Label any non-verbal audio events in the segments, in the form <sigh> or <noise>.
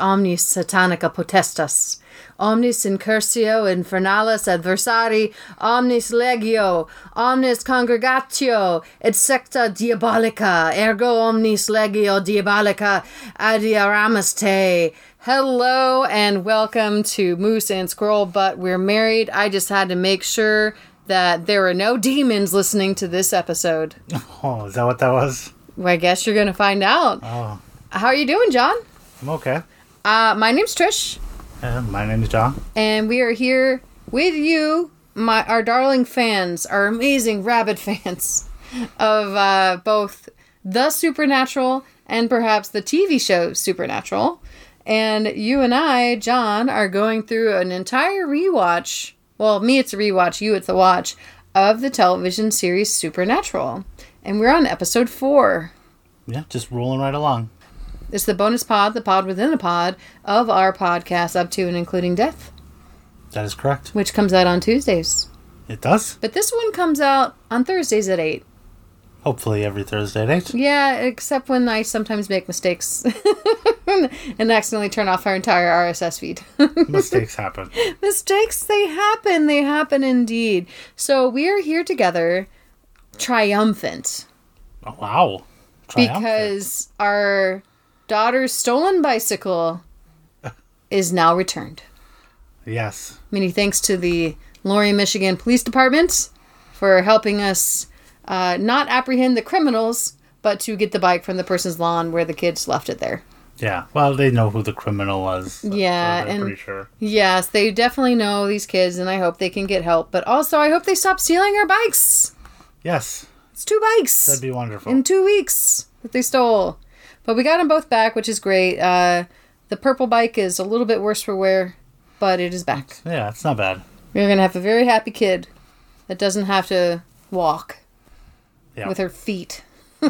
omnis satanica potestas, omnis incursio infernalis adversari, omnis legio, omnis congregatio, et secta diabolica, ergo omnis legio diabolica adiaramus te. Hello and welcome to Moose and Squirrel, but we're married. I just had to make sure that there are no demons listening to this episode. <laughs> Oh, is that what that was? Well, I guess you're going to find out. Oh, How are you doing, John? I'm okay. Uh, my name's Trish, Uh, my name is John. and we are here with you, my our darling fans, our amazing rabid <laughs> fans of uh, both the Supernatural and perhaps the TV show Supernatural. And you and I, John, are going through an entire rewatch. Well, me, it's a rewatch. You, it's a watch of the television series Supernatural, and we're on episode four. Yeah, just rolling right along. It's the bonus pod, the pod within a pod of our podcast up to and including death, That is correct. which comes out on Tuesdays. It does. But this one comes out on Thursdays at 8. Hopefully every Thursday at 8. Yeah, except when I sometimes make mistakes <laughs> and accidentally turn off our entire RSS feed. <laughs> Mistakes happen. mistakes, they happen. They happen indeed. So we are here together, triumphant, Oh, wow. Triumphant. because our daughter's stolen bicycle is now returned. Yes. Many thanks to the Lorien, Michigan Police Department for helping us uh, not apprehend the criminals, but to get the bike from the person's lawn where the kids left it there. Yeah. Well, they know who the criminal was. so Yeah, they're and- pretty sure. Yes, they definitely know these kids, and I hope they can get help. But also, I hope they stop stealing our bikes. Yes. It's two bikes That'd be wonderful. in two weeks that they stole. But we got them both back, which is great. Uh, the purple bike is a little bit worse for wear, but it is back. yeah, it's not bad. We're gonna have a very happy kid that doesn't have to walk Yeah. with her feet. <laughs>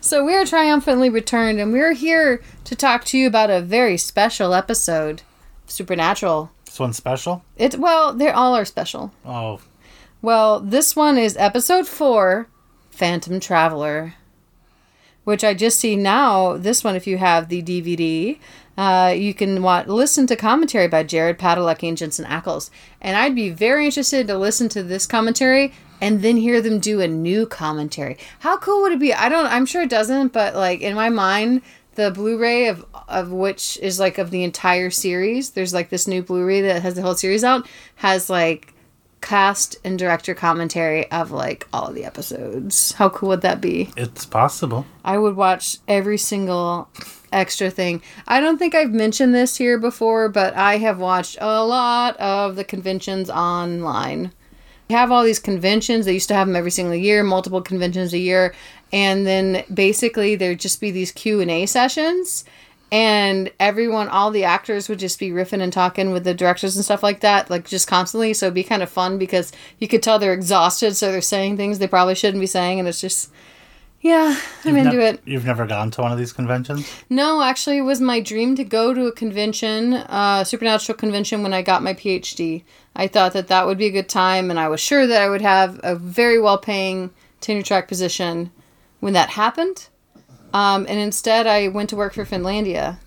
so we are triumphantly returned, and we're here to talk to you about a very special episode of Supernatural. This one's special. It well, they all are special. Oh, Well, this one is episode four, Phantom Traveler, which I just see now. This one, if you have the DVD, uh, you can wa listen to commentary by Jared Padalecki and Jensen Ackles. And I'd be very interested to listen to this commentary and then hear them do a new commentary. How cool would it be? I don't. I'm sure it doesn't, but like in my mind. The Blu-ray of of which is like of the entire series. There's like this new Blu-ray that has the whole series out. Has like cast and director commentary of like all of the episodes. How cool would that be? it's possible. I would watch every single extra thing. I don't think I've mentioned this here before, but I have watched a lot of the conventions online. We have all these conventions. They used to have them every single year, multiple conventions a year, and then basically there'd just be these Q and A sessions, and everyone, all the actors would just be riffing and talking with the directors and stuff like that, like just constantly. So it'd be kind of fun because you could tell they're exhausted, so they're saying things they probably shouldn't be saying, and it's just, yeah, I'm You've into nev- it. You've never gone to one of these conventions? No, actually, it was my dream to go to a convention, uh, supernatural convention, when I got my PhD. I thought that that would be a good time, and I was sure that I would have a very well paying tenure track position when that happened. Um, and instead, I went to work for Finlandia,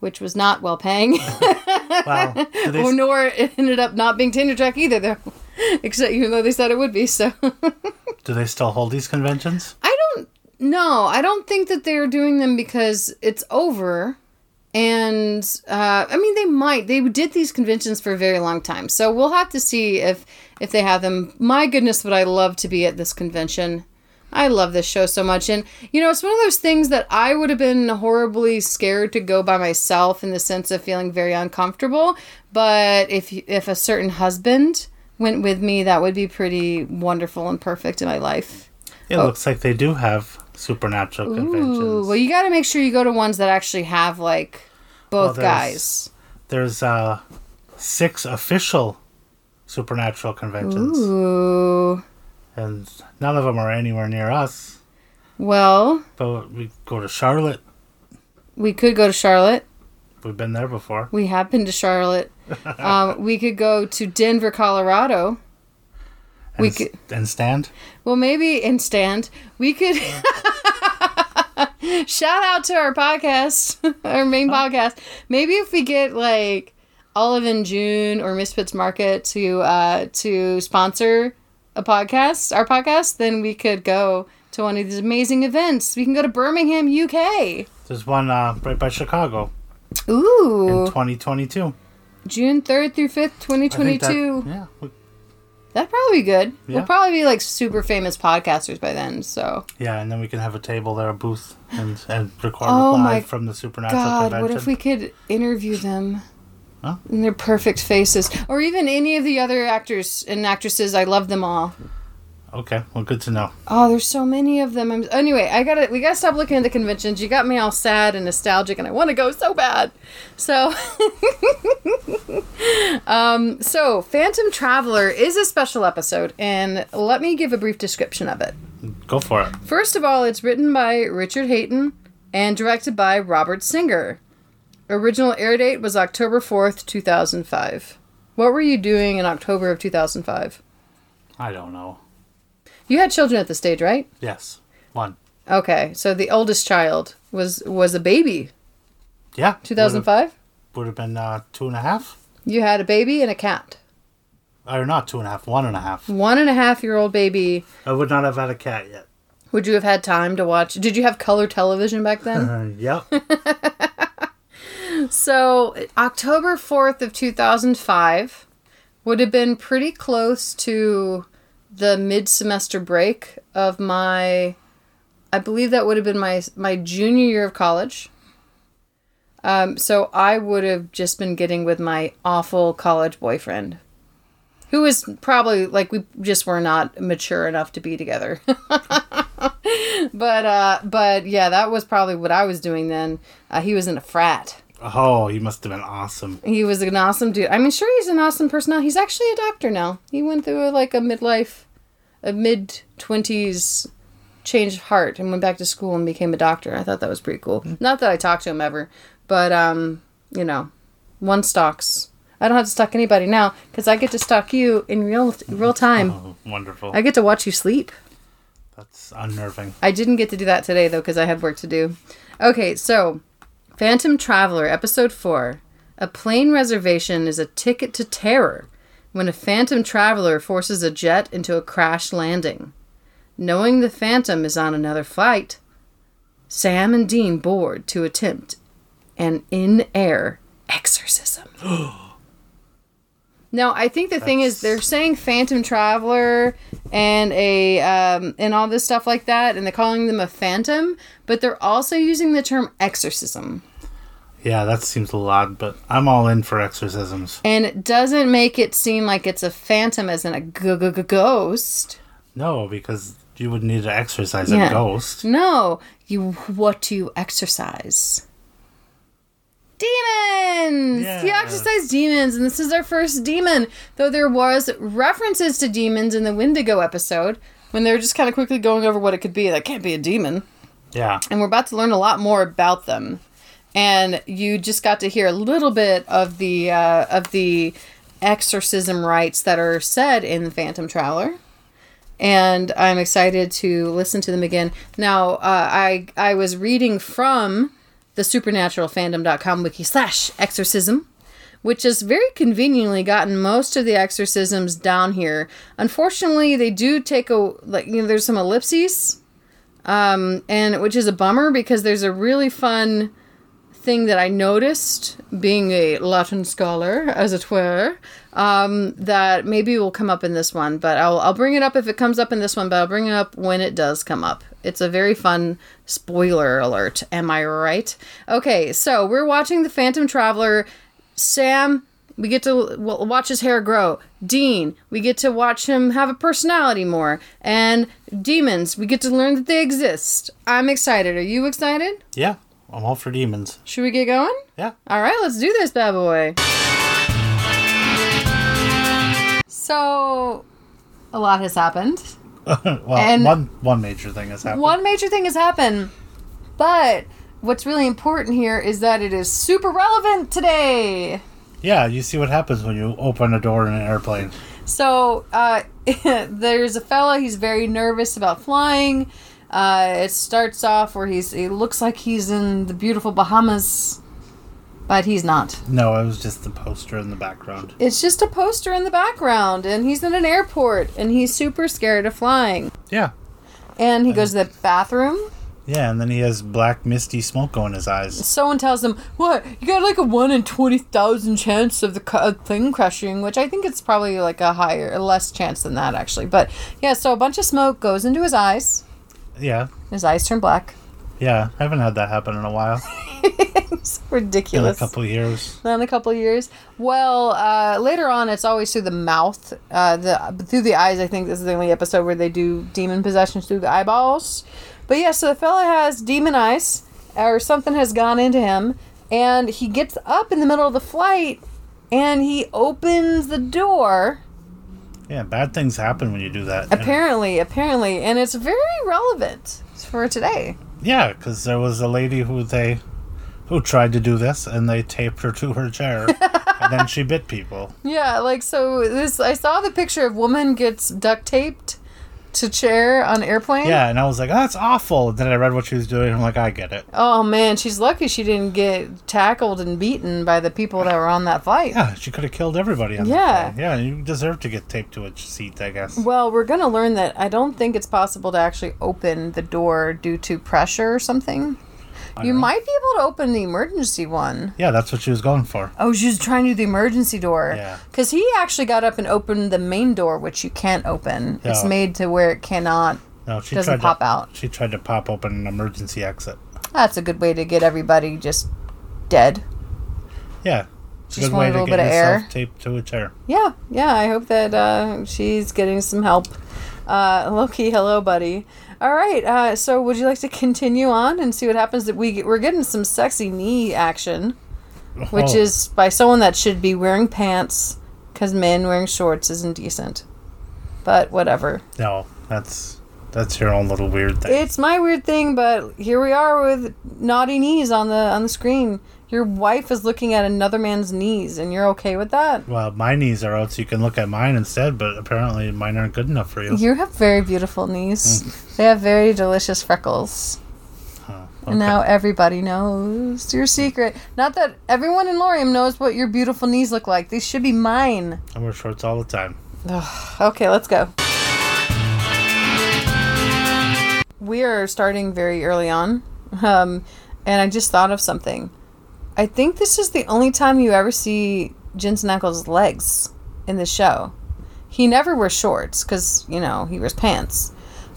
which was not well paying, <laughs> do they, or <laughs> nor it ended up not being tenure track either, though. <laughs> Except even though they said it would be, so. do they still hold these conventions? I don't no, I don't think that they're doing them because it's over. And uh, I mean, they might. They did these conventions for a very long time, so we'll have to see if if they have them. My goodness, would I love to be at this convention? I love this show so much, and you know, it's one of those things that I would have been horribly scared to go by myself in the sense of feeling very uncomfortable. But if if a certain husband went with me, that would be pretty wonderful and perfect in my life. It looks like they do have supernatural conventions. Oh. Well, you got to make sure you go to ones that actually have like both Well, there's- guys. There's uh, six official supernatural conventions, Ooh, and none of them are anywhere near us. well, But we go to Charlotte. we could go to Charlotte. We've been there before. We have been to Charlotte. <laughs> um, we could go to Denver, Colorado. And, We could- and stand. Well, maybe in stand. We could. <laughs> Shout out to our podcast, <laughs> our main podcast. Maybe if we get like Olive and June or Misfits Market to uh to sponsor a podcast, our podcast, then we could go to one of these amazing events. We can go to Birmingham, UK. There's one uh, right by Chicago in Ooh, 2022. June 3rd through 5th, 2022. That, yeah. That'd probably be good. Yeah. We'll probably be like super famous podcasters by then. So, Yeah, and then we can have a table there, a booth, and, and record Oh live from the Supernatural God, Convention. what if we could interview them? Huh? In their perfect faces, or even any of the other actors and actresses. I love them all. Okay, well, good to know. Oh, there's so many of them. I'm, anyway, I gotta we gotta stop looking at the conventions. You got me all sad and nostalgic, and I want to go so bad. So, <laughs> um, so Phantom Traveler is a special episode, and let me give a brief description of it. Go for it. First of all, it's written by Richard Hatem and directed by Robert Singer. Original air date was October 4th, 2005. What were you doing in October of 2005? I don't know. You had children at the stage, right? Yes, one. Okay, so the oldest child was was a baby. Yeah. 2005? Would have been uh, two and a half. You had a baby and a cat. Or not two and a half, one and a half. One and a half year old baby. I would not have had a cat yet. Would you have had time to watch? Did you have color television back then? Uh, <laughs> yep. <laughs> So, October 4th of 2005 would have been pretty close to the mid-semester break of my I believe that would have been my my junior year of college. Um, so I would have just been getting with my awful college boyfriend, who was probably like we just were not mature enough to be together. <laughs> but uh, but yeah, that was probably what I was doing then. Uh, he was in a frat. Oh, he must have been awesome. He was an awesome dude. I mean, sure, he's an awesome person now. He's actually a doctor now. He went through a, like a midlife, a mid twenties change of heart and went back to school and became a doctor. I thought that was pretty cool. Not that I talked to him ever, but um, you know, one stalks. I don't have to stalk anybody now because I get to stalk you in real real time. Oh, wonderful. I get to watch you sleep. That's unnerving. I didn't get to do that today though because I had work to do. Okay, so Phantom Traveler, episode 4. A plane reservation is a ticket to terror when a Phantom Traveler forces a jet into a crash landing. Knowing the Phantom is on another flight, Sam and Dean board to attempt an in air exorcism. <gasps> <gasps> Now, I think the thing is they're saying Phantom Traveler and a um, and all this stuff like that, and they're calling them a phantom, but they're also using the term exorcism, Yeah, that seems a lot, but I'm all in for exorcisms. and it doesn't make it seem like it's a phantom as in a g- g- g- ghost. No, because you would need to exorcise Yeah. a ghost. No, you what do you exorcise? Demons! You Yeah. exorcise demons, and this is our first demon. Though there was references to demons in the Wendigo episode when they were just kind of quickly going over what it could be. That can't be a demon. Yeah. And we're about to learn a lot more about them. And you just got to hear a little bit of the uh, of the exorcism rites that are said in the Phantom Traveler and I'm excited to listen to them again. Now, uh, I I was reading from the supernaturalfandom.com wiki slash exorcism, which has very conveniently gotten most of the exorcisms down here. Unfortunately, they do take a like you know there's some ellipses, um, and which is a bummer because there's a really fun thing that I noticed, being a Latin scholar, as it were, um, that maybe will come up in this one. But I'll, I'll bring it up if it comes up in this one, but I'll bring it up when it does come up. It's a very fun spoiler alert. Am I right? Okay, so we're watching The Phantom Traveler. Sam, we get to watch his hair grow. Dean, we get to watch him have a personality more. And demons, we get to learn that they exist. I'm excited. Are you excited? Yeah. I'm all for demons. Should we get going? Yeah. All right, let's do this bad boy. So, a lot has happened. <laughs> well, And- one one major thing has happened. One major thing has happened, but what's really important here is that it is super relevant today. Yeah, you see what happens when you open a door in an airplane. So, uh, <laughs> there's a fella, he's very nervous about flying. Uh, it starts off where he's he looks like he's in the beautiful Bahamas, but he's not. No, it was just the poster in the background. It's just a poster in the background, and he's in an airport, and he's super scared of flying. Yeah. And he goes to the bathroom. Yeah, and then he has black misty smoke going in his eyes. Someone tells him, "What? You got like a one in twenty thousand chance of the of thing crushing," which I think it's probably like a higher, less chance than that actually. But yeah, so a bunch of smoke goes into his eyes. Yeah. His eyes turn black. Yeah. I haven't had that happen in a while. <laughs> it's In a couple of years. In a couple of years. Well, uh, later on, it's always through the mouth, uh, the through the eyes. I think this is the only episode where they do demon possessions through the eyeballs. But yeah, so the fella has demon eyes, or something has gone into him, and he gets up in the middle of the flight, and he opens the door. Yeah, bad things happen when you do that. Apparently, apparently, and it's very relevant for today. Yeah, because there was a lady who they who tried to do this, and they taped her to her chair, <laughs> and then she bit people. Yeah, like so. This I saw the picture of woman gets duct taped to chair on airplane. Yeah, and I was like, oh, that's awful. And then I read what she was doing, and I'm like, I get it. Oh man, she's lucky she didn't get tackled and beaten by the people that were on that flight. Yeah, she could have killed everybody on Yeah. plane. Yeah, you deserve to get taped to a seat, I guess. Well, we're gonna learn that I don't think it's possible to actually open the door due to pressure or something. You know. might be able to open the emergency one. Yeah, that's what she was going for. Oh, she was trying to do the emergency door. Yeah. Because he actually got up and opened the main door, which you can't open. It's made to where it cannot. No, she Doesn't pop to, out. She tried to pop open an emergency exit. That's a good way to get everybody just dead. Yeah, it's Just want a little bit of air. taped to a chair. Yeah, yeah. I hope that uh, she's getting some help. Uh, Loki, hello, buddy. All right. Uh, so, would you like to continue on and see what happens? That we get, we're getting some sexy knee action, which Oh, is by someone that should be wearing pants, because men wearing shorts isn't decent. But whatever. no, that's that's your own little weird thing. It's my weird thing, but here we are with naughty knees on the on the screen. Your wife is looking at another man's knees, and you're okay with that? well, my knees are out, so you can look at mine instead. But apparently, mine aren't good enough for you. You have very beautiful knees. they have very delicious freckles. Huh, And now everybody knows your secret. Not that everyone in Lorium knows what your beautiful knees look like. These should be mine. I wear shorts all the time. Okay, let's go. We are starting very early on. Um, and I just thought of something. I think this is the only time you ever see Jensen Ackles' legs in the show. He never wears shorts because, you know, he wears pants.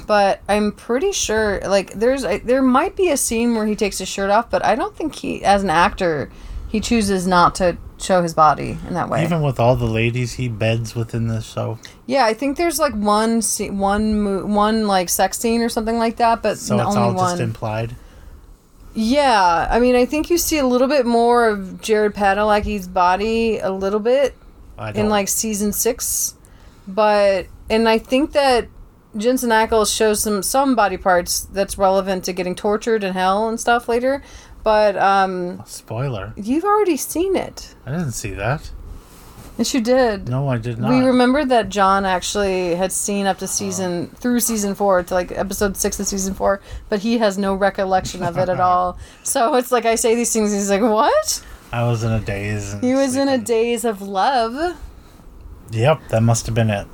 But I'm pretty sure, like, there's a, there might be a scene where he takes his shirt off, but I don't think he, as an actor, he chooses not to show his body in that way. Even with all the ladies he beds within the show, Yeah, I think there's like one se- one mo- one like sex scene or something like that, but so it's all one. just implied. Yeah, I mean, I think you see a little bit more of Jared Padalecki's body a little bit in like season six, but and I think that Jensen Ackles shows some some body parts that's relevant to getting tortured in hell and stuff later, but um, spoiler. you've already seen it. I didn't see that. Yes, you did. No, I did not. We remember that John actually had seen up to season oh. through season four to like episode six of season four, but he has no recollection of it at <laughs> all. So it's like I say these things, he's like, "What?" I was in a daze. He was in a daze of love. Yep, that must have been it.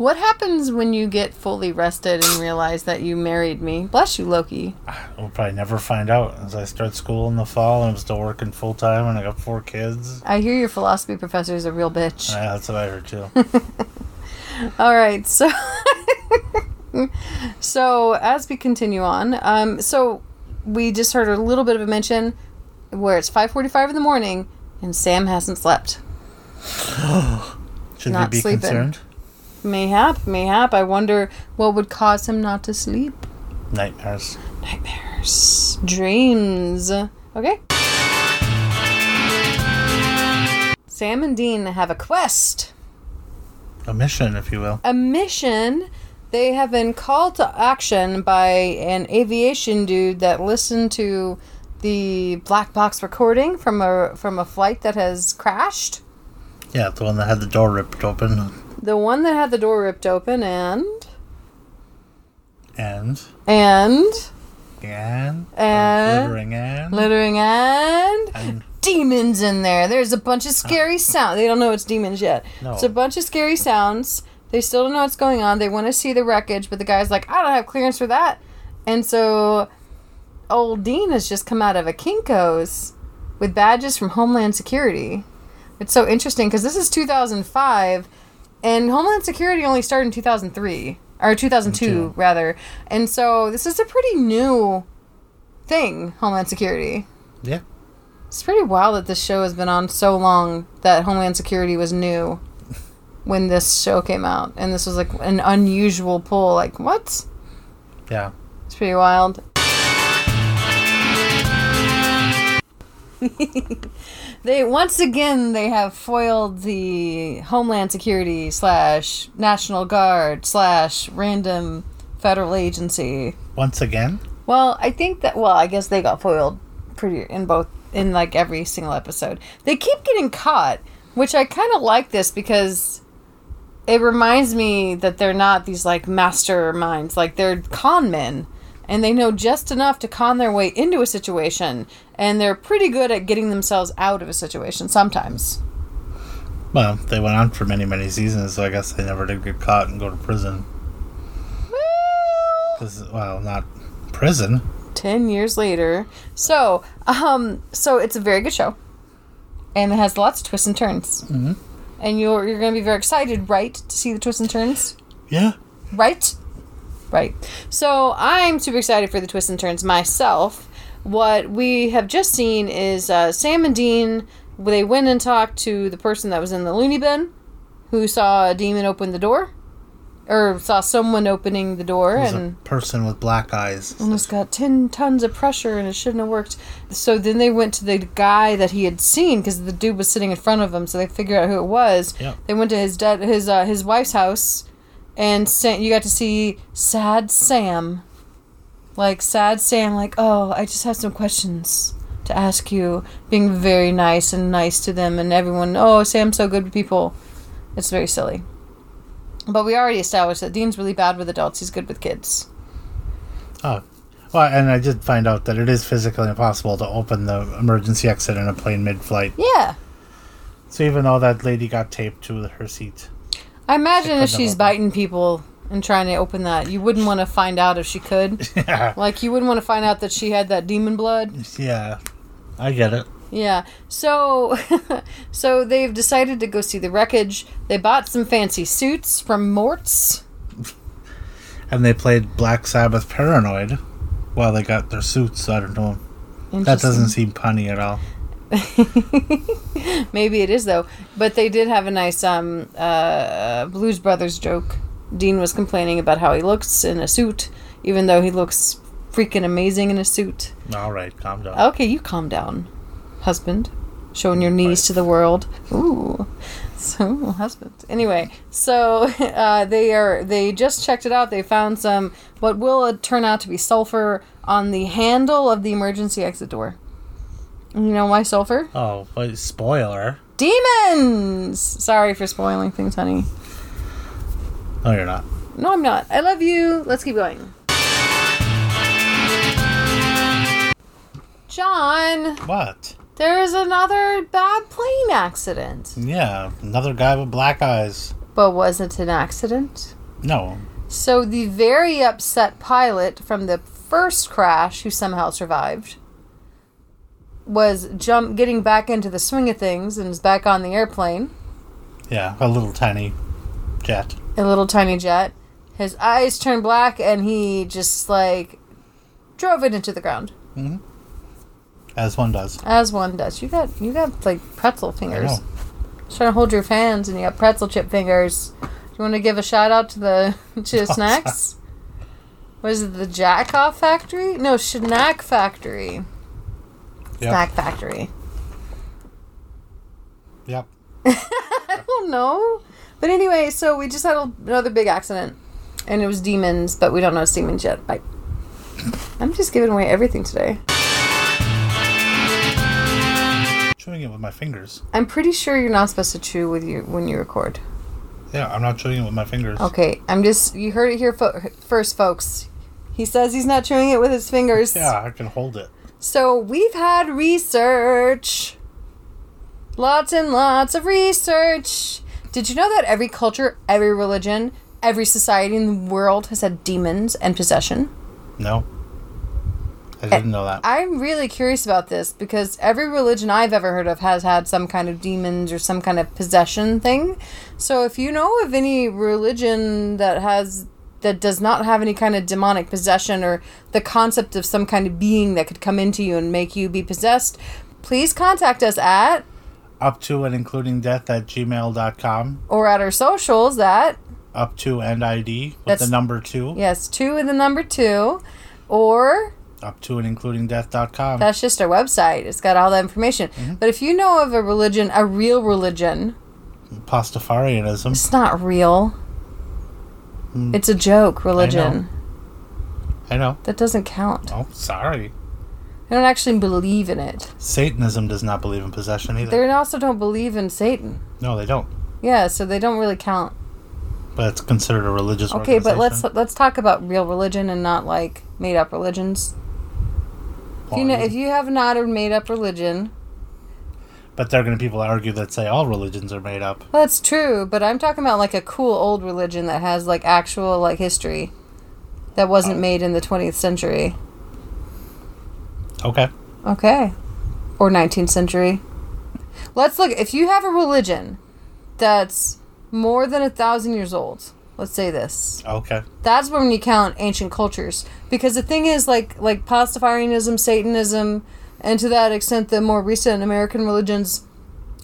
What happens when you get fully rested and realize that you married me? Bless you, Loki. We'll probably never find out as I start school in the fall and I'm still working full time and I got four kids. I hear your philosophy professor is a real bitch. Yeah, that's what I heard too. <laughs> All right, so <laughs> so as we continue on, um, so we just heard a little bit of a mention where it's five forty-five in the morning and Sam hasn't slept. <gasps> Should Not we be sleeping. concerned? Mayhap, mayhap. I wonder what would cause him not to sleep. Nightmares. Nightmares, dreams. Okay. Sam and Dean have a quest. A mission, if you will. a mission. They have been called to action by an aviation dude that listened to the black box recording from a from a flight that has crashed. Yeah, the one that had the door ripped open. The one that had the door ripped open and And and and, And- glittering and littering and and demons in there. There's a bunch of scary sounds. They don't know it's demons yet. No. It's a bunch of scary sounds. They still don't know what's going on. They want to see the wreckage, but the guy's like, I don't have clearance for that. And so old Dean has just come out of a Kinko's with badges from Homeland Security. It's so interesting because this is 2005 and Homeland Security only started in 2003 or 2002 Two. rather. And so this is a pretty new thing, Homeland Security. yeah. It's pretty wild that this show has been on so long that Homeland Security was new when this show came out. And this was like an unusual pull. Like, what? Yeah. It's pretty wild. <laughs> they once again they have foiled the Homeland Security slash National Guard slash random federal agency. Once again. Well, I think that well, I guess they got foiled pretty in both in like every single episode. They keep getting caught, which I kind of like this because it reminds me that they're not these like masterminds, like they're con men and they know just enough to con their way into a situation and they're pretty good at getting themselves out of a situation sometimes. Well, they went on for many, many seasons, so I guess they never did get caught and go to prison. Well, well, not prison. 10 years later. So, um so it's a very good show. And it has lots of twists and turns. Mhm. And you're you're going to be very excited, right, to see the twists and turns? Yeah. Right? Right. So, I'm super excited for the twists and turns myself. What we have just seen is uh, Sam and Dean they went and talked to the person that was in the loony bin who saw a demon open the door or saw someone opening the door and a person with black eyes. and it's got 10 tons of pressure and it shouldn't have worked. So then they went to the guy that he had seen because the dude was sitting in front of him, so they figured out who it was. Yep. They went to his dad, his uh, his wife's house, and sent, you got to see sad Sam. Like sad Sam, like, oh, I just have some questions to ask you. Being very nice and nice to them, and everyone, oh, Sam's so good with people. It's very silly. But we already established that Dean's really bad with adults, he's good with kids. Oh. Well, and I did find out that it is physically impossible to open the emergency exit in a plane mid flight. Yeah. So even though that lady got taped to her seat. I imagine She if she's biting people and trying to open that, you wouldn't want to find out if she could. <laughs> yeah. Like, you wouldn't want to find out that she had that demon blood. Yeah. I get it. Yeah. So, <laughs> so they've decided to go see the wreckage. They bought some fancy suits from Mort's. <laughs> And they played Black Sabbath Paranoid while they got their suits. I don't know. That doesn't seem punny at all. Maybe it is though. But they did have a nice um, uh, Blues Brothers joke. Dean was complaining about how he looks in a suit, even though he looks freaking amazing in a suit. All right, calm down. Okay, you calm down, husband. Showing your knees to the world. Ooh, <laughs> so husband. Anyway, so <laughs> uh, they are. They just checked it out. They found some what will turn out to be sulfur on the handle of the emergency exit door. You know why sulfur? Oh, but spoiler. Demons. Sorry for spoiling things, honey. No, you're not. No, I'm not. I love you. Let's keep going. John, What? there is another bad plane accident. Yeah, another guy with black eyes. But was it an accident? No. So the very upset pilot from the first crash, who somehow survived, was jump getting back into the swing of things and is back on the airplane, Yeah, a little tiny jet. a little tiny jet. His eyes turned black and he just like drove it into the ground, mm-hmm. As one does. as one does. You got you got like pretzel I fingers. know. Just trying to hold your fans and you got pretzel chip fingers. Do you want to give a shout out to the <laughs> to the <laughs> snacks? Was it the Jackoff Factory? No, Snack Factory. Yep. Snack Factory. Yep. <laughs> I don't know. But anyway, so we just had a- another big accident. And it was demons, but we don't know it's demons yet. Bye. I'm just giving away everything today. Chewing it with my fingers. I'm pretty sure you're not supposed to chew with you when you record. Yeah, I'm not chewing it with my fingers. Okay, I'm just you heard it here fo- first, folks. He says he's not chewing it with his fingers. Yeah, I can hold it. So we've had research. Lots and lots of research. Did you know that every culture, every religion, every society in the world has had demons and possession? No. I eh, didn't know that. I'm really curious about this because every religion I've ever heard of has had some kind of demons or some kind of possession thing. So if you know of any religion that has that does not have any kind of demonic possession or the concept of some kind of being that could come into you and make you be possessed, please contact us at Up to and including death at gmail.com. or at our socials at Up to and ID with That's- the number two. yes, two and the number two. Or Up to and including death.com. That's just our website. It's got all that information. Mm-hmm. But if you know of a religion, a real religion, Pastafarianism. it's not real. Mm. It's a joke religion. I know. That doesn't count. Oh, sorry. They don't actually believe in it. Satanism does not believe in possession either. They also don't believe in Satan. no, they don't. Yeah, so they don't really count. But it's considered a religious Okay, but let's let's talk about real religion and not like made up religions. If you know, if you have not a made up religion, But there are going to be people that argue that say all religions are made up. well, that's true. But I'm talking about like a cool old religion that has like actual like history that wasn't Oh. made in the 20th century. Okay. Okay. Or 19th century. Let's look. If you have a religion that's more than a thousand years old, let's say this. Okay. That's when you count ancient cultures. Because the thing is, like, like Pastafarianism, Satanism, and to that extent, the more recent American religions,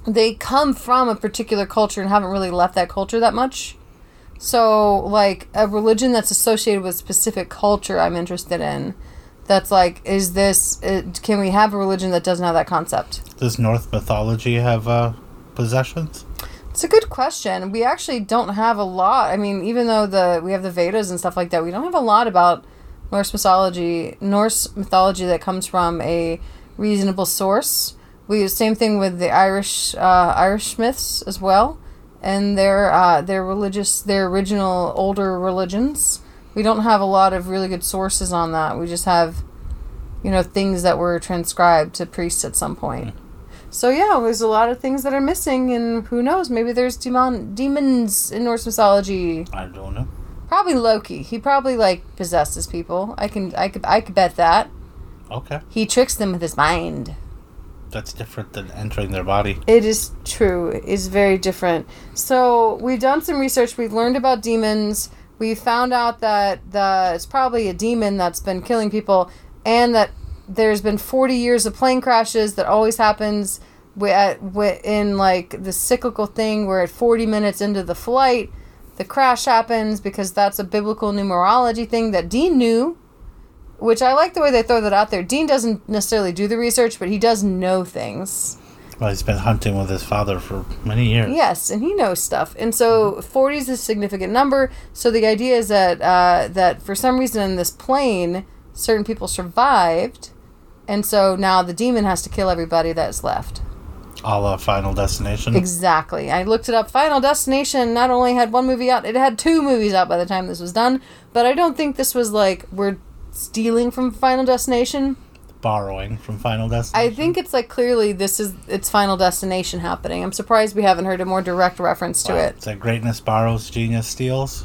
they come from a particular culture and haven't really left that culture that much. So, like, a religion that's associated with specific culture, I'm interested in. That's like, is this, it, can we have a religion that doesn't have that concept? Does Norse mythology have uh, possessions? It's a good question. We actually don't have a lot. I mean, even though the we have the Eddas and stuff like that, we don't have a lot about Norse mythology. Norse mythology that comes from a reasonable source. We same thing with the Irish uh, Irish myths as well, and their uh, their religious their original older religions. We don't have a lot of really good sources on that. We just have, you know, things that were transcribed to priests at some point. So yeah, there's a lot of things that are missing, and who knows? Maybe there's demon demons in Norse mythology. I don't know. Probably Loki. He probably like possesses people. I can I could I could bet that Okay. he tricks them with his mind. That's different than entering their body. It is true. It's very different. So we've done some research. We've learned about demons. We found out that the it's probably a demon that's been killing people, and that there's been 40 years of plane crashes that always happens at, in like the cyclical thing where at 40 minutes into the flight the crash happens because that's a biblical numerology thing that Dean knew which I like the way they throw that out there. Dean doesn't necessarily do the research, but he does know things. Well, he's been hunting with his father for many years. Yes, and he knows stuff. And so 40 is a significant number. So the idea is that uh, that for some reason in this plane, certain people survived, and so now the demon has to kill everybody that's left. A la Final Destination. Exactly. I looked it up. Final Destination not only had one movie out, it had two movies out by the time this was done. But I don't think this was like we're stealing from Final Destination. Borrowing from Final Destination. I think it's like clearly this is its Final Destination happening. I'm surprised we haven't heard a more direct reference to Wow. it. It's that greatness borrows, genius steals.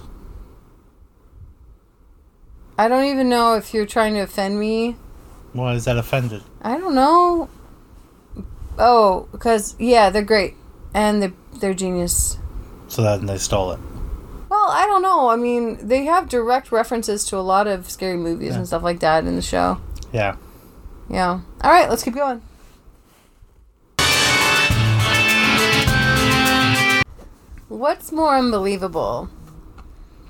I don't even know if you're trying to offend me. Why is that offended? I don't know. Oh, because yeah, they're great, and they they're genius. So then they stole it. Well, I don't know. I mean, they have direct references to a lot of scary movies Yeah. and stuff like that in the show. Yeah. Yeah. All right, let's keep going. What's more unbelievable?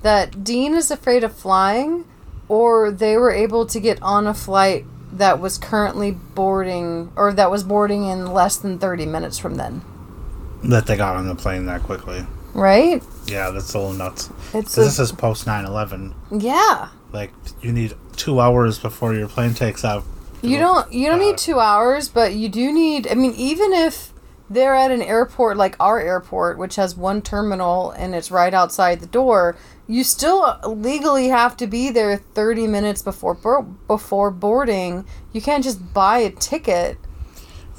That Dean is afraid of flying, or they were able to get on a flight that was currently boarding, or that was boarding in less than 30 minutes from then? That they got on the plane that quickly. Right? Yeah, that's a little nuts. It's a, this is post 9 11. yeah. Like, you need two hours before your plane takes off. You don't you don't need 2 hours, but you do need I mean even if they're at an airport like our airport, which has one terminal and it's right outside the door, you still legally have to be there 30 minutes before before boarding. You can't just buy a ticket.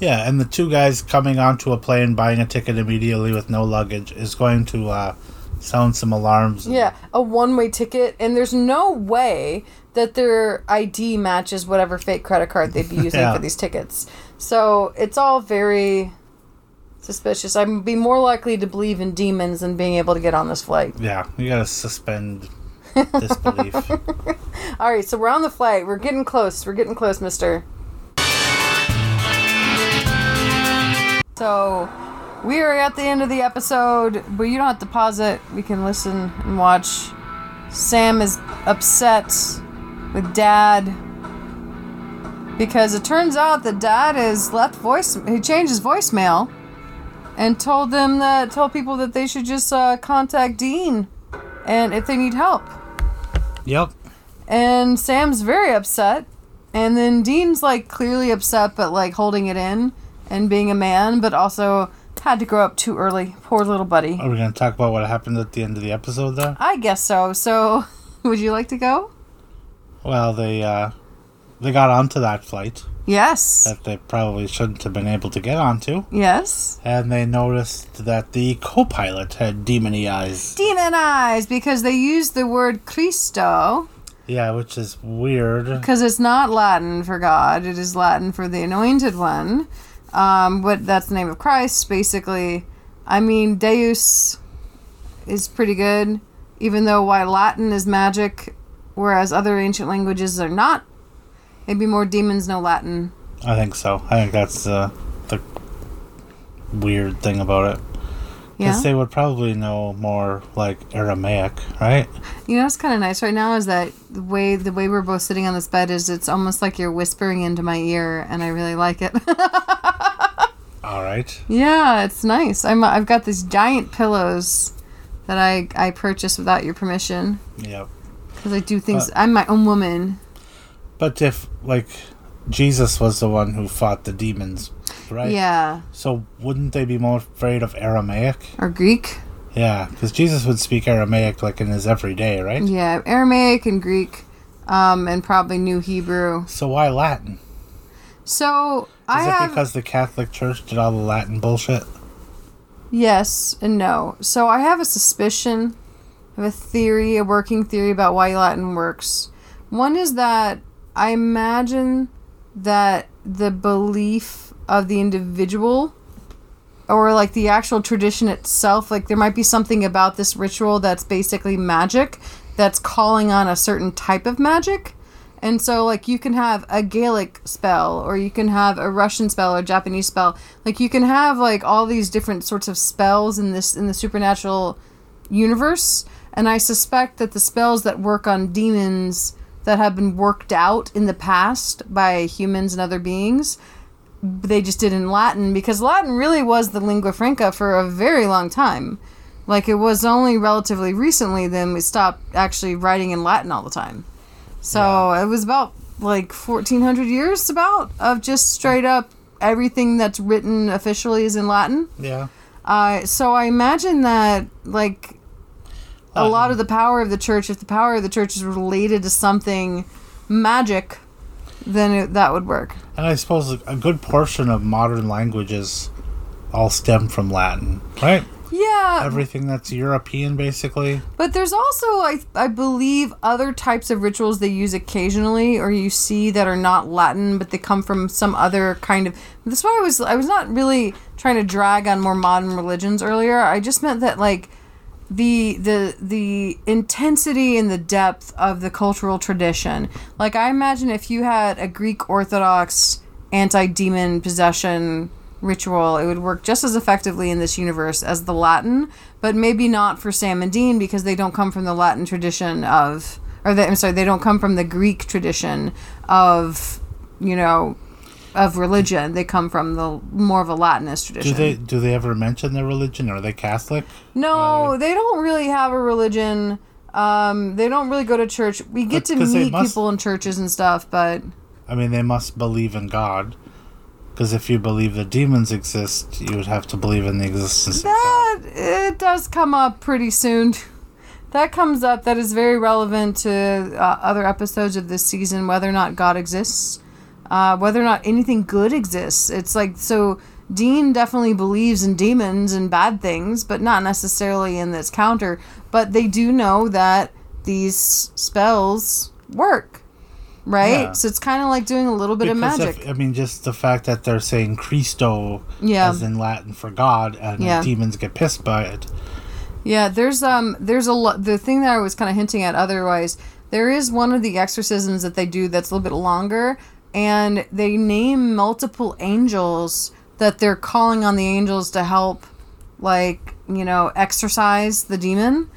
Yeah, and the two guys coming onto a plane buying a ticket immediately with no luggage is going to uh, sound some alarms. Yeah, a one-way ticket and there's no way that their ID matches whatever fake credit card they'd be <laughs> using Yeah. for these tickets. So, it's all very suspicious. I'd be more likely to believe in demons than being able to get on this flight. Yeah, you gotta suspend <laughs> disbelief. All right, so we're on the flight. We're getting close. We're getting close, mister. So, we are at the end of the episode, but you don't have to pause it. We can listen and watch. Sam is upset with Dad because it turns out that Dad has left voice. He changed his voicemail and told them that told people that they should just uh, contact Dean and if they need help. yep. And Sam's very upset. And then Dean's like clearly upset, but like holding it in and being a man, but also had to grow up too early. Poor little buddy. Are we gonna talk about what happened at the end of the episode though? I guess so. So, <laughs> would you like to go? Well, they uh, they got onto that flight Yes. that they probably shouldn't have been able to get onto, Yes. and they noticed that the co-pilot had demony eyes. Demon eyes, because they use the word Christo, Yeah, which is weird. because it's not Latin for God, it is Latin for the anointed one. Um, but that's the name of Christ, basically. I mean, Deus is pretty good, even though why Latin is magic, whereas other ancient languages are not. Maybe more demons know Latin. I think so. I think that's uh, the weird thing about it. Yeah. Because they would probably know more like Aramaic, right? You know what's kind of nice right now is that the way the way we're both sitting on this bed is it's almost like you're whispering into my ear, and I really like it. <laughs> All right. yeah, it's nice. I'm I've got these giant pillows that I I purchased without your permission Yep. Because I do things. I'm my own woman. But if like Jesus was the one who fought the demons, right? Yeah, So wouldn't they be more afraid of Aramaic? or Greek. Yeah, because Jesus would speak Aramaic like in his everyday, right? Yeah, Aramaic and Greek, um, and probably New Hebrew. So why Latin? So I Is it have because the Catholic Church did all the Latin bullshit? Yes and no. So I have a suspicion, Have a theory, a working theory about why Latin works. One is that I imagine that the belief of the individual or like the actual tradition itself, like there might be something about this ritual that's basically magic that's calling on a certain type of magic. And so, like, you can have a Gaelic spell, or you can have a Russian spell, or Japanese spell. Like, you can have like all these different sorts of spells in this in the supernatural universe. And I suspect that the spells that work on demons that have been worked out in the past by humans and other beings, they just did in Latin because Latin really was the lingua franca for a very long time. Like, it was only relatively recently then we stopped actually writing in Latin all the time. So it was about like 1400 years about of just straight up everything that's written officially is in Latin. Yeah. Uh, so I imagine that like a lot of the power of the church, if the power of the church is related to something magic, then it, that would work. And I suppose a good portion of modern languages all stem from Latin, right? Yeah, Everything that's European, basically. But there's also, I, I believe, other types of rituals they use occasionally, or you see that are not Latin, but they come from some other kind of. That's why I was I was not really trying to drag on more modern religions earlier. I just meant that like the the the intensity and the depth of the cultural tradition. Like I imagine if you had a Greek Orthodox anti demon possession ritual, it would work just as effectively in this universe as the Latin, but maybe not for Sam and Dean because they don't come from the Latin tradition of, or I'm sorry, they don't come from the Greek tradition of, you know, of religion. They come from the more of a Latinist tradition. Do they do they ever mention their religion? Are they Catholic? No, they don't really have a religion. Um, they don't really go to church. We get to meet must- people in churches and stuff, but I mean, they must believe in God. Because if you believe that demons exist, you would have to believe in the existence of God. That it does come up pretty soon. That comes up. That is very relevant to uh, other episodes of this season. Whether or not God exists, uh, whether or not anything good exists. It's like so. Dean definitely believes in demons and bad things, but not necessarily in this counter. But they do know that these spells work, right? Yeah. So it's kind of like doing a little bit of magic. If, I mean, just the fact that they're saying Christo, Yeah. as in Latin for God, and Yeah. demons get pissed by it. Yeah, there's um there's a lot the thing that I was kind of hinting at otherwise there is one of the exorcisms that they do that's a little bit longer and they name multiple angels that they're calling on the angels to help like, you know, exorcise the demon.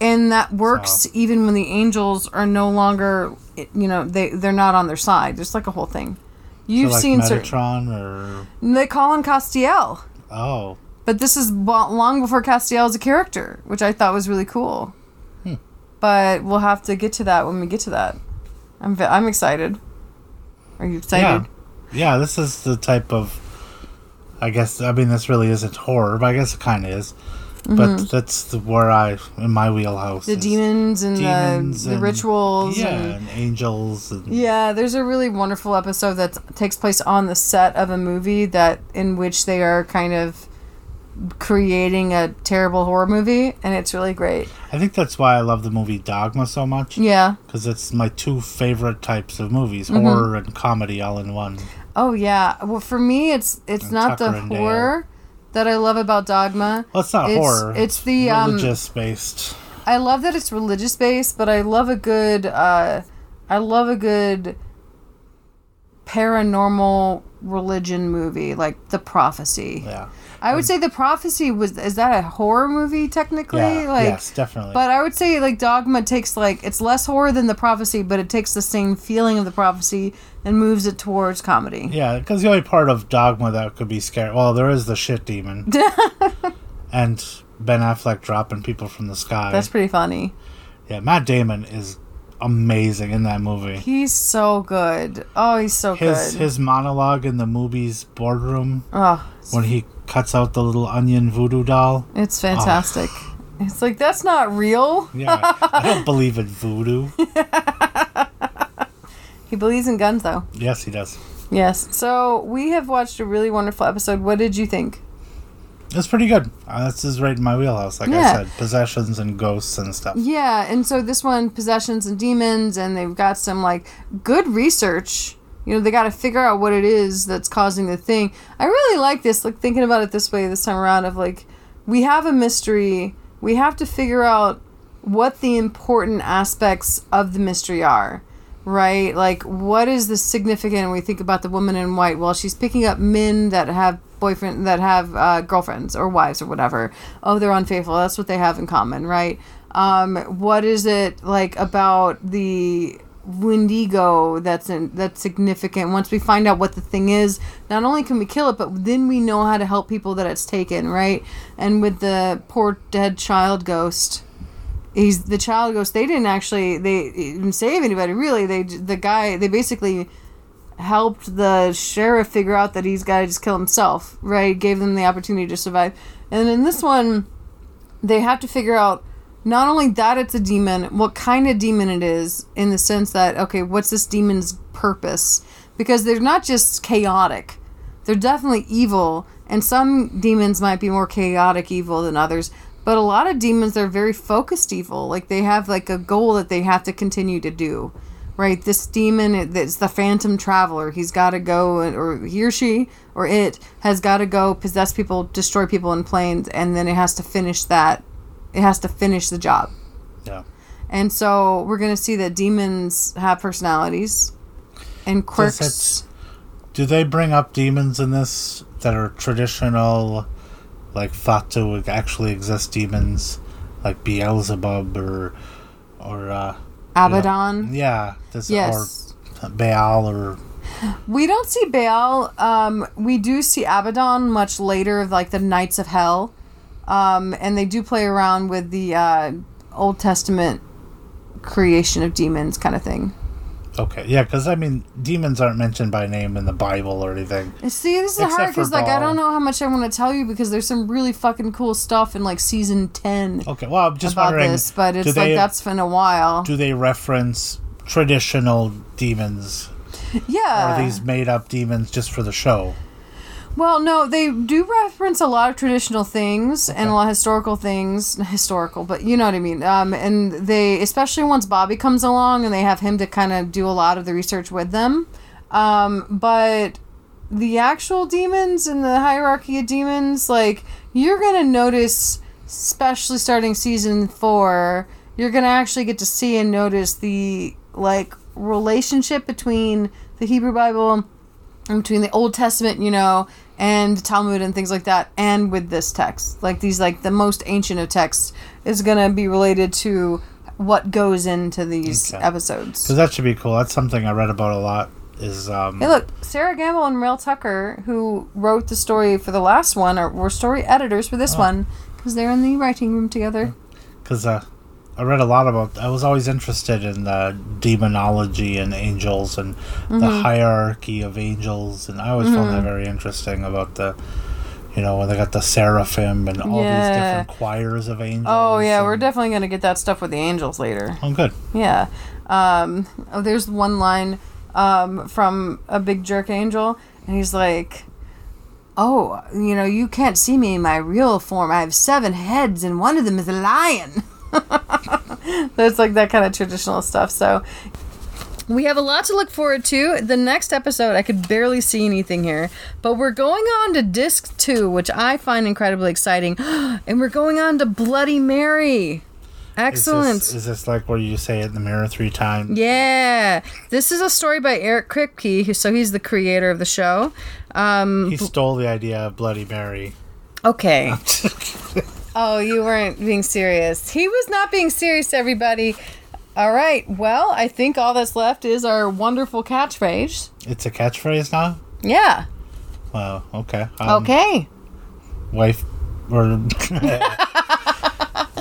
And that works even when the angels are no longer you know, they they're not on their side. There's like a whole thing. You've so like seen certain Metatron or they call on Castiel. oh, But this is long before Castiel is a character, which I thought was really cool. Hmm. But we'll have to get to that when we get to that. I'm I'm excited. Are you excited? yeah, this is the type of. I guess I mean this really isn't horror, but I guess it kind of is. But that's the, where I in my wheelhouse. Mm-hmm. The demons and demons the, the and- rituals. yeah, And, and angels and yeah, there's a really wonderful episode that takes place on the set of a movie that in which they are kind of creating a terrible horror movie, and it's really great. I think that's why I love the movie Dogma so much. Yeah. because it's my two favorite types of movies Mm-hmm. horror and comedy all in one Oh yeah. Well, for me, it's it's And not Tucker the horror that I love about Dogma. well it's not It's- horror it's the, um, religious based I love that it's religious based, but I love a good uh, I love a good paranormal religion movie like The Prophecy. yeah I would um, say The Prophecy was is that a horror movie technically? yeah like yes definitely but I would say like Dogma takes like it's less horror than The Prophecy, but it takes the same feeling of The Prophecy and moves it towards comedy. yeah because the only part of Dogma that could be scary well there is the shit demon <laughs> and Ben Affleck dropping people from the sky That's pretty funny. yeah Matt Damon is amazing in that movie He's so good. Oh, he's so his good. his monologue in the movie's boardroom oh, when he cuts out the little onion voodoo doll it's fantastic. It's like that's not real. yeah I don't <laughs> believe in voodoo <laughs> He believes in guns though. yes he does Yes. So we have watched a really wonderful episode. What did you think? It's pretty good. Uh, this is right in my wheelhouse, like I said, possessions and ghosts and stuff. Yeah, and so this one possessions and demons and they've got some like good research. You know, they got to figure out what it is that's causing the thing. I really like this like thinking about it this way this time around of like we have a mystery. We have to figure out what the important aspects of the mystery are. Right? Like what is the significant when we think about the woman in white? Well, she's picking up men that have boyfriend that have uh, girlfriends or wives or whatever. Oh, they're unfaithful. That's what they have in common, right? Um, what is it like about the Wendigo that's in, that's significant? Once we find out what the thing is, not only can we kill it, but then we know how to help people that it's taken, right? And with the poor dead child ghost, he's the child ghost. They didn't actually they didn't save anybody really. They the guy they basically helped the sheriff figure out that he's got to just kill himself, right? Gave them the opportunity to survive. And in this one, they have to figure out not only that it's a demon, what kind of demon it is, in the sense that, okay, what's this demon's purpose? Because they're not just chaotic, they're definitely evil. And some demons might be more chaotic evil than others. But a lot of demons, they're very focused evil. Like they have like a goal that they have to continue to do right? This demon, it's the Phantom Traveler. He's got to go, or he or she, or it has got to go possess people, destroy people in planes, and then it has to finish that. It has to finish the job. Yeah. And so we're going to see that demons have personalities and quirks. it- Do they bring up demons in this that are traditional, like thought to actually exist demons, like Beelzebub or, or uh, Abaddon. yeah, this Yes. or Baal or We don't see Baal. Um, we do see Abaddon much later, like the Knights of Hell. Um, and they do play around with the uh, Old Testament creation of demons kind of thing. Okay, yeah, because I mean, demons aren't mentioned by name in the Bible or anything. See, this is Except hard because like I don't know how much I want to tell you because there's some really fucking cool stuff in like season ten Okay, well, I'm just about wondering, this, but it's like that's been a while. do they reference traditional demons? yeah. or are these made up demons just for the show? Well, no, they do reference a lot of traditional things and a lot of historical things. Historical, but you know what I mean. Um, and they, especially once Bobby comes along and they have him to kind of do a lot of the research with them. Um, but the actual demons and the hierarchy of demons, like, you're going to notice, especially starting season four, you're going to actually get to see and notice the, like, relationship between the Hebrew Bible and between the Old Testament, you know, and Talmud and things like that, and with this text. Like these, like the most ancient of texts is gonna be related to what goes into these Okay. episodes. Because that should be cool. That's something I read about a lot. Is um, Hey, look, Sera Gamble and Raelle Tucker, who wrote the story for the last one, are, were story editors for Oh. this one because they're in the writing room together. because uh, I read a lot about. I was always interested in the demonology and angels and Mm-hmm. the hierarchy of angels, and I always found that very interesting about the, you know, when they got the seraphim and all Yeah. these different choirs of angels. Oh yeah, we're definitely gonna get that stuff with the angels later. Oh, good. Yeah. Um, oh, there's one line um, from a big jerk angel, and he's like, "Oh, you know, you can't see me in my real form. I have seven heads, and one of them is a lion." <laughs> <laughs> There's like that kind of traditional stuff. So we have a lot to look forward to. The next episode, I could barely see anything here, but we're going on to disc two, which I find incredibly exciting, <gasps> and we're going on to Bloody Mary. Is Excellent. this, is this like where you say it in the mirror three times? Yeah, this is a story by Eric Kripke, so he's the creator of the show. Um, He stole the idea of Bloody Mary. okay. <laughs> oh, you weren't being serious. He was not being serious, everybody. All right. Well, I think all that's left is our wonderful catchphrase. It's a catchphrase now. Yeah. Wow. Okay. Um, Okay. Wife or <laughs>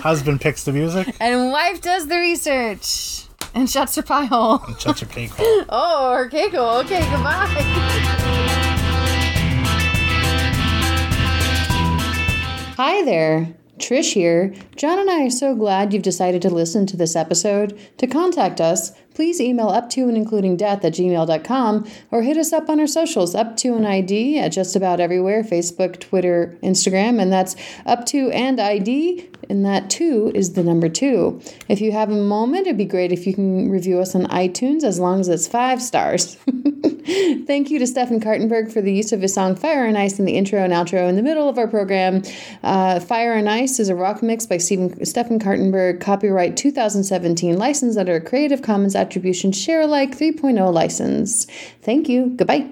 husband picks the music. And wife does the research and shuts her pie hole. Shut your cake hole. <laughs> Oh, her cake hole. Okay, goodbye. Hi there. Trish here. John and I are so glad you've decided to listen to this episode. To contact us, please email up to and including death at gmail.com or hit us up on our socials, up to an ID at just about everywhere Facebook, Twitter, Instagram, and that's up to and ID, and that two is the number two. If you have a moment, it'd be great if you can review us on iTunes as long as it's five stars. <laughs> Thank you to Stefan Kartenberg for the use of his song Fire and Ice in the intro and outro in the middle of our program. Uh, Fire and Ice is a rock mix by Stephen, Stefan Kartenberg, copyright 2017, licensed under a Creative Commons Attribution Share Alike 3.0 license. Thank you. Goodbye.